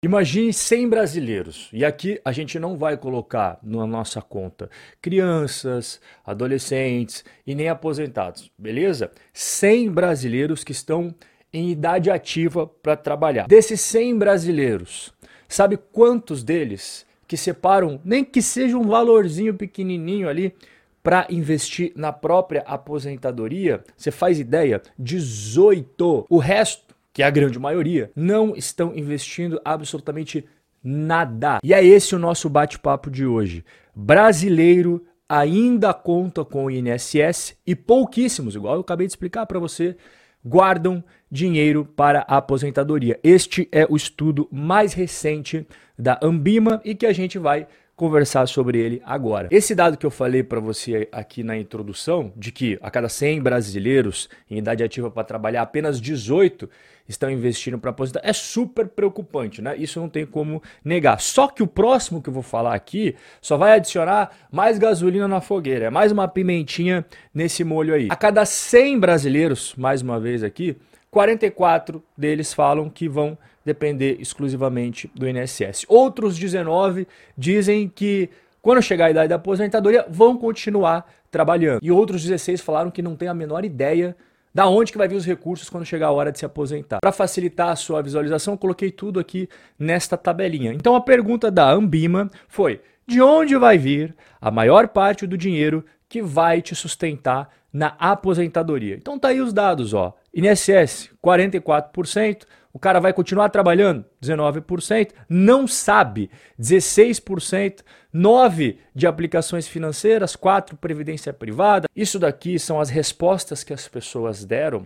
Imagine 100 brasileiros, e aqui a gente não vai colocar na nossa conta crianças, adolescentes e nem aposentados, beleza? 100 brasileiros que estão em idade ativa para trabalhar. Desses 100 brasileiros, sabe quantos deles que separam, nem que seja um valorzinho pequenininho ali, para investir na própria aposentadoria? Você faz ideia? 18. O resto que é a grande maioria, não estão investindo absolutamente nada. E é esse o nosso bate-papo de hoje. Brasileiro ainda conta com o INSS e pouquíssimos, igual eu acabei de explicar para você, guardam dinheiro para a aposentadoria. Este é o estudo mais recente da Ambima e que a gente vai conversar sobre ele agora. Esse dado que eu falei para você aqui na introdução, de que a cada 100 brasileiros em idade ativa para trabalhar, apenas 18 estão investindo para aposentar, é super preocupante, né? Isso não tem como negar. Só que o próximo que eu vou falar aqui só vai adicionar mais gasolina na fogueira, é mais uma pimentinha nesse molho aí. A cada 100 brasileiros, mais uma vez aqui, 44 deles falam que vão depender exclusivamente do INSS. Outros 19 dizem que quando chegar a idade da aposentadoria vão continuar trabalhando. E outros 16 falaram que não tem a menor ideia da onde que vai vir os recursos quando chegar a hora de se aposentar. Para facilitar a sua visualização, coloquei tudo aqui nesta tabelinha. Então a pergunta da Ambima foi: de onde vai vir a maior parte do dinheiro que vai te sustentar na aposentadoria? Então tá aí os dados, ó. INSS 44%, o cara vai continuar trabalhando? 19%. Não sabe? 16%. 9% de aplicações financeiras, 4% previdência privada. Isso daqui são as respostas que as pessoas deram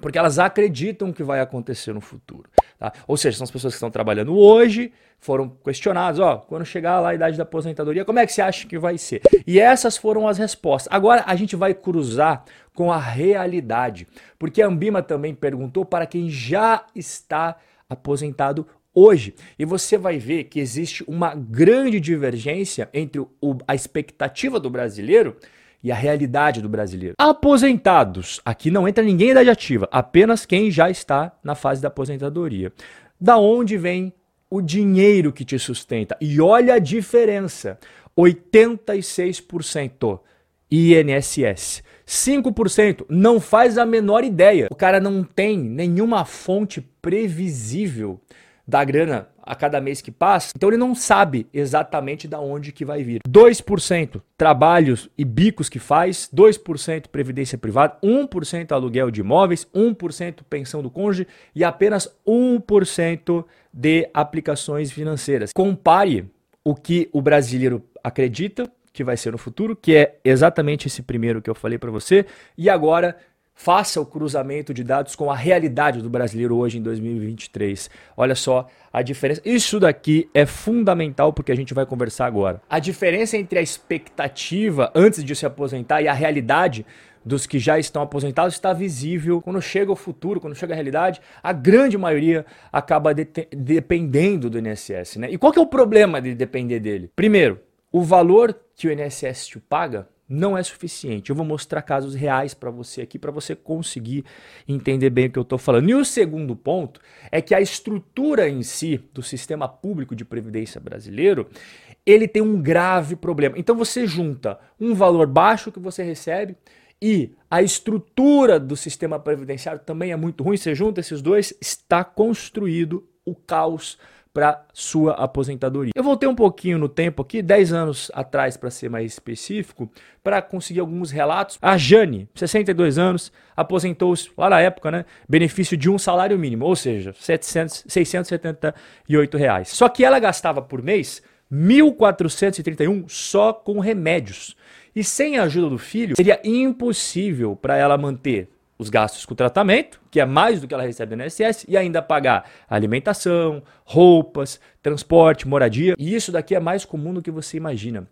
porque elas acreditam que vai acontecer no futuro. Tá? Ou seja, são as pessoas que estão trabalhando hoje, foram questionadas, ó, quando chegar lá a idade da aposentadoria, como é que você acha que vai ser? E essas foram as respostas. Agora a gente vai cruzar com a realidade, porque a Ambima também perguntou para quem já está aposentado hoje. E você vai ver que existe uma grande divergência entre o, a expectativa do brasileiro e a realidade do brasileiro. Aposentados. Aqui não entra ninguém em idade ativa, apenas quem já está na fase da aposentadoria. Da onde vem o dinheiro que te sustenta? E olha a diferença: 86% INSS. 5% não faz a menor ideia. O cara não tem nenhuma fonte previsível da grana a cada mês que passa, então ele não sabe exatamente da onde que vai vir. 2% trabalhos e bicos que faz, 2% previdência privada, 1% aluguel de imóveis, 1% pensão do cônjuge. E apenas 1% de aplicações financeiras. Compare o que o brasileiro acredita que vai ser no futuro, que é exatamente esse primeiro que eu falei para você, e agora Faça o cruzamento de dados com a realidade do brasileiro hoje em 2023. Olha só a diferença. Isso daqui é fundamental porque a gente vai conversar agora. A diferença entre a expectativa antes de se aposentar e a realidade dos que já estão aposentados está visível. Quando chega o futuro, quando chega a realidade, a grande maioria acaba de dependendo do INSS. Né? E qual que é o problema de depender dele? Primeiro, o valor que o INSS te paga não é suficiente. Eu vou mostrar casos reais para você aqui, para você conseguir entender bem o que eu estou falando. E o segundo ponto é que a estrutura em si do sistema público de previdência brasileiro, ele tem um grave problema. Então você junta um valor baixo que você recebe e a estrutura do sistema previdenciário também é muito ruim. Você junta esses dois, está construído o caos para sua aposentadoria. Eu voltei um pouquinho no tempo aqui, 10 anos atrás para ser mais específico, para conseguir alguns relatos. A Jane, 62 anos, aposentou-se lá na época, né, benefício de um salário mínimo, ou seja, 700, 678 reais. Só que ela gastava por mês 1.431 só com remédios. E sem a ajuda do filho, seria impossível para ela manter os gastos com tratamento, que é mais do que ela recebe no INSS, e ainda pagar alimentação, roupas, transporte, moradia. E isso daqui é mais comum do que você imagina.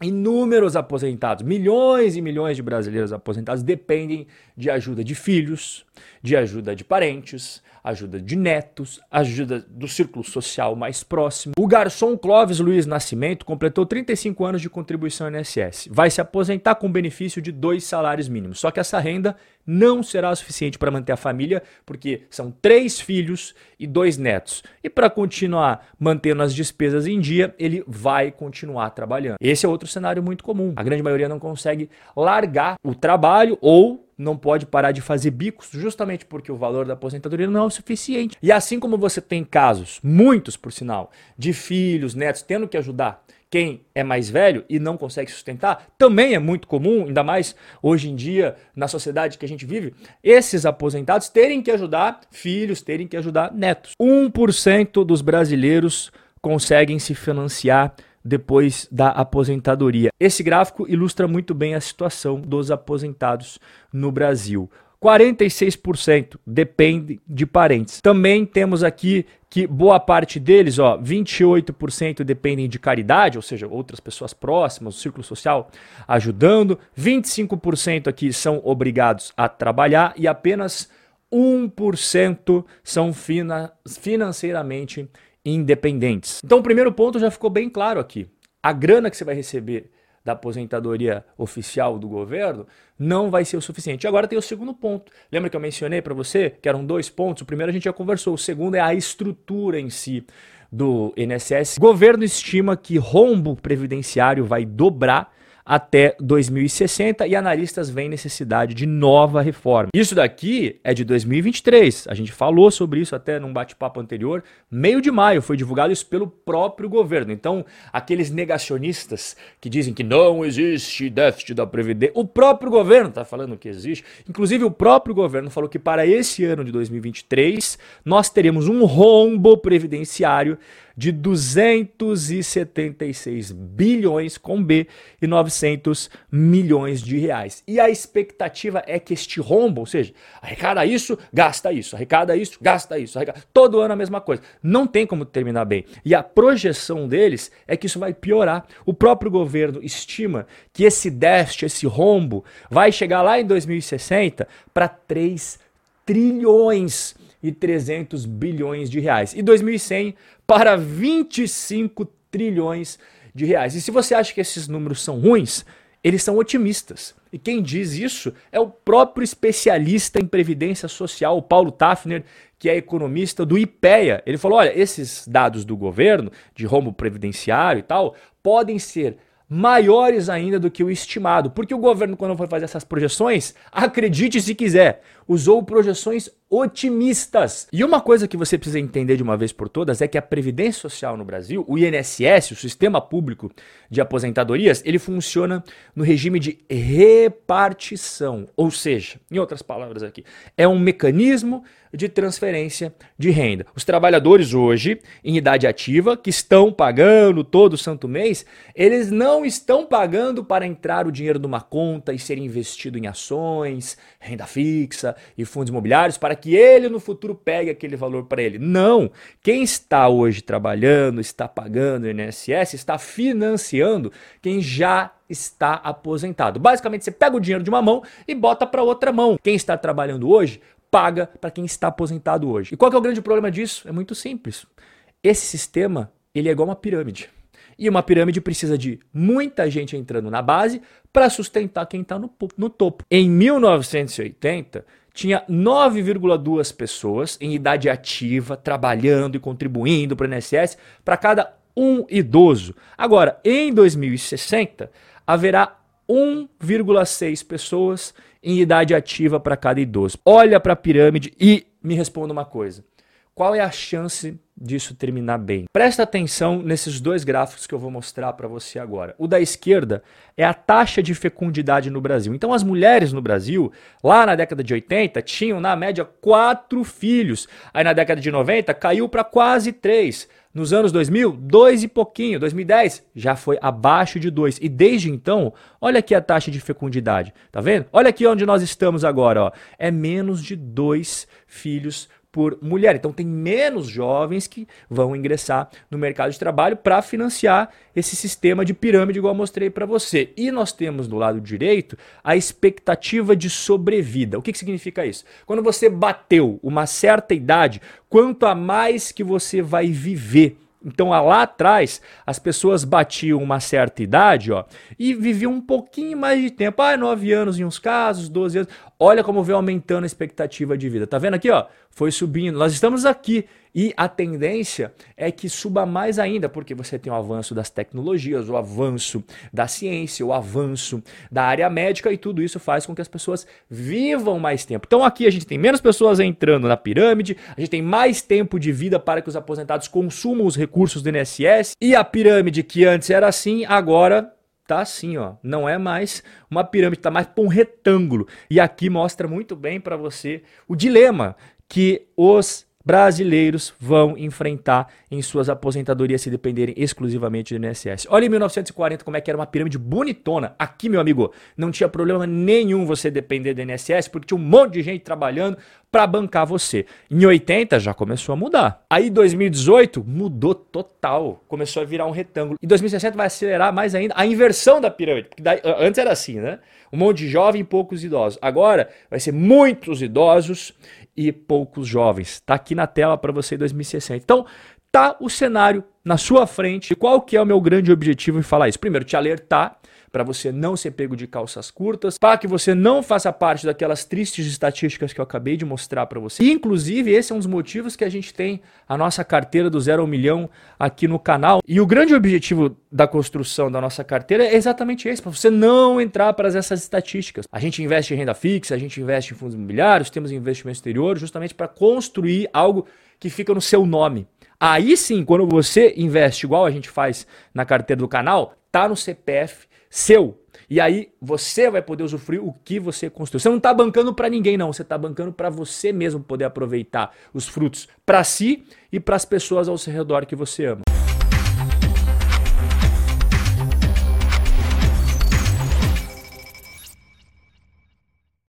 Inúmeros aposentados, milhões e milhões de brasileiros aposentados dependem de ajuda de filhos, de ajuda de parentes, ajuda de netos, ajuda do círculo social mais próximo. O garçom Clóvis Luiz Nascimento completou 35 anos de contribuição INSS. Vai se aposentar com benefício de dois salários mínimos. Só que essa renda não será suficiente para manter a família, porque são três filhos e dois netos. E para continuar mantendo as despesas em dia, ele vai continuar trabalhando. Esse é outro cenário muito comum. A grande maioria não consegue largar o trabalho ou não pode parar de fazer bicos, justamente porque o valor da aposentadoria não é o suficiente. E assim como você tem casos, muitos por sinal, de filhos, netos tendo que ajudar quem é mais velho e não consegue sustentar, também é muito comum, ainda mais hoje em dia, na sociedade que a gente vive, esses aposentados terem que ajudar filhos, terem que ajudar netos. 1% dos brasileiros conseguem se financiar depois da aposentadoria. Esse gráfico ilustra muito bem a situação dos aposentados no Brasil. 46% depende de parentes. Também temos aqui que boa parte deles, ó, 28% dependem de caridade, ou seja, outras pessoas próximas, o círculo social ajudando, 25% aqui são obrigados a trabalhar e apenas 1% são fina financeiramente independentes. Então, o primeiro ponto já ficou bem claro aqui. A grana que você vai receber da aposentadoria oficial do governo não vai ser o suficiente. Agora tem o segundo ponto. Lembra que eu mencionei para você que eram dois pontos? O primeiro a gente já conversou, o segundo é a estrutura em si do INSS. O governo estima que rombo previdenciário vai dobrar até 2060 e analistas veem necessidade de nova reforma. Isso daqui é de 2023. A gente falou sobre isso até num bate-papo anterior. Meio de maio foi divulgado isso pelo próprio governo. Então, aqueles negacionistas que dizem que não existe déficit da Previdência, o próprio governo está falando que existe. Inclusive, o próprio governo falou que para esse ano de 2023 nós teremos um rombo previdenciário de 276 bilhões com B e 900 milhões de reais. E a expectativa é que este rombo, ou seja, arrecada isso, gasta isso, arrecada isso, gasta isso, arrecada... todo ano a mesma coisa. Não tem como terminar bem. E a projeção deles é que isso vai piorar. O próprio governo estima que esse déficit, esse rombo, vai chegar lá em 2060 para 3 trilhões e 300 bilhões de reais. E 2100 para 25 trilhões de reais. E se você acha que esses números são ruins, eles são otimistas. E quem diz isso é o próprio especialista em previdência social, Paulo Tafner, que é economista do IPEA. Ele falou: olha, esses dados do governo, de rombo previdenciário e tal, podem ser maiores ainda do que o estimado. Porque o governo, quando foi fazer essas projeções, acredite se quiser, usou projeções otimistas. E uma coisa que você precisa entender de uma vez por todas é que a Previdência Social no Brasil, o INSS, o Sistema Público de Aposentadorias, ele funciona no regime de repartição. Ou seja, em outras palavras aqui, é um mecanismo de transferência de renda. Os trabalhadores hoje, em idade ativa, que estão pagando todo santo mês, eles não estão pagando para entrar o dinheiro numa conta e ser investido em ações, renda fixa e fundos imobiliários para que ele no futuro pegue aquele valor para ele. Não! Quem está hoje trabalhando, está pagando o INSS, está financiando quem já está aposentado. Basicamente, você pega o dinheiro de uma mão e bota para outra mão. Quem está trabalhando hoje paga para quem está aposentado hoje. E qual é o grande problema disso? É muito simples. Esse sistema, ele é igual uma pirâmide. E uma pirâmide precisa de muita gente entrando na base para sustentar quem está no, no topo. Em 1980, tinha 9,2 pessoas em idade ativa trabalhando e contribuindo para o INSS para cada um idoso. Agora, em 2060, haverá 1,6 pessoas em idade ativa para cada idoso. Olha para a pirâmide e me responda uma coisa. Qual é a chance disso terminar bem? Presta atenção nesses dois gráficos que eu vou mostrar para você agora. O da esquerda é a taxa de fecundidade no Brasil. Então, as mulheres no Brasil, lá na década de 80, tinham na média quatro filhos. Aí na década de 90 caiu para quase três. Nos anos 2000, dois e pouquinho. 2010 já foi abaixo de dois. E desde então, olha aqui a taxa de fecundidade. Tá vendo? Olha aqui onde nós estamos agora. Ó. É menos de dois filhos por mulher. Então tem menos jovens que vão ingressar no mercado de trabalho para financiar esse sistema de pirâmide igual eu mostrei para você. E nós temos do lado direito a expectativa de sobrevida. O que, que significa isso? Quando você bateu uma certa idade, quanto a mais que você vai viver então, lá atrás, as pessoas batiam uma certa idade ó, e viviam um pouquinho mais de tempo. Ah, 9 anos em uns casos, 12 anos. Olha como vem aumentando a expectativa de vida. Tá vendo aqui? Ó, foi subindo. Nós estamos aqui e a tendência é que suba mais ainda, porque você tem o avanço das tecnologias, o avanço da ciência, o avanço da área médica e tudo isso faz com que as pessoas vivam mais tempo. Então aqui a gente tem menos pessoas entrando na pirâmide, a gente tem mais tempo de vida para que os aposentados consumam os recursos do INSS e a pirâmide que antes era assim, agora tá assim, ó. Não é mais uma pirâmide, tá mais para um retângulo. E aqui mostra muito bem para você o dilema que os brasileiros vão enfrentar em suas aposentadorias se dependerem exclusivamente do INSS. Olha em 1940 como é que era uma pirâmide bonitona. Aqui, meu amigo, não tinha problema nenhum você depender do INSS, porque tinha um monte de gente trabalhando para bancar você. Em 80 já começou a mudar. Aí 2018 mudou total, começou a virar um retângulo. E 2060 vai acelerar mais ainda a inversão da pirâmide, porque daí, antes era assim, né? Um monte de jovem e poucos idosos. Agora vai ser muitos idosos e poucos jovens. Tá aqui na tela para você em 2060. Então, tá o cenário na sua frente. Qual que é o meu grande objetivo em falar isso? Primeiro, te alertar para você não ser pego de calças curtas, para que você não faça parte daquelas tristes estatísticas que eu acabei de mostrar para você. E, inclusive, esse é um dos motivos que a gente tem a nossa carteira do zero ao milhão aqui no canal. E o grande objetivo da construção da nossa carteira é exatamente esse, para você não entrar para essas estatísticas. A gente investe em renda fixa, a gente investe em fundos imobiliários, temos investimento exterior, justamente para construir algo que fica no seu nome. Aí sim, quando você investe igual a gente faz na carteira do canal, tá no CPF seu. E aí você vai poder usufruir o que você construiu. Você não está bancando para ninguém, não. Você está bancando para você mesmo poder aproveitar os frutos para si e para as pessoas ao seu redor que você ama.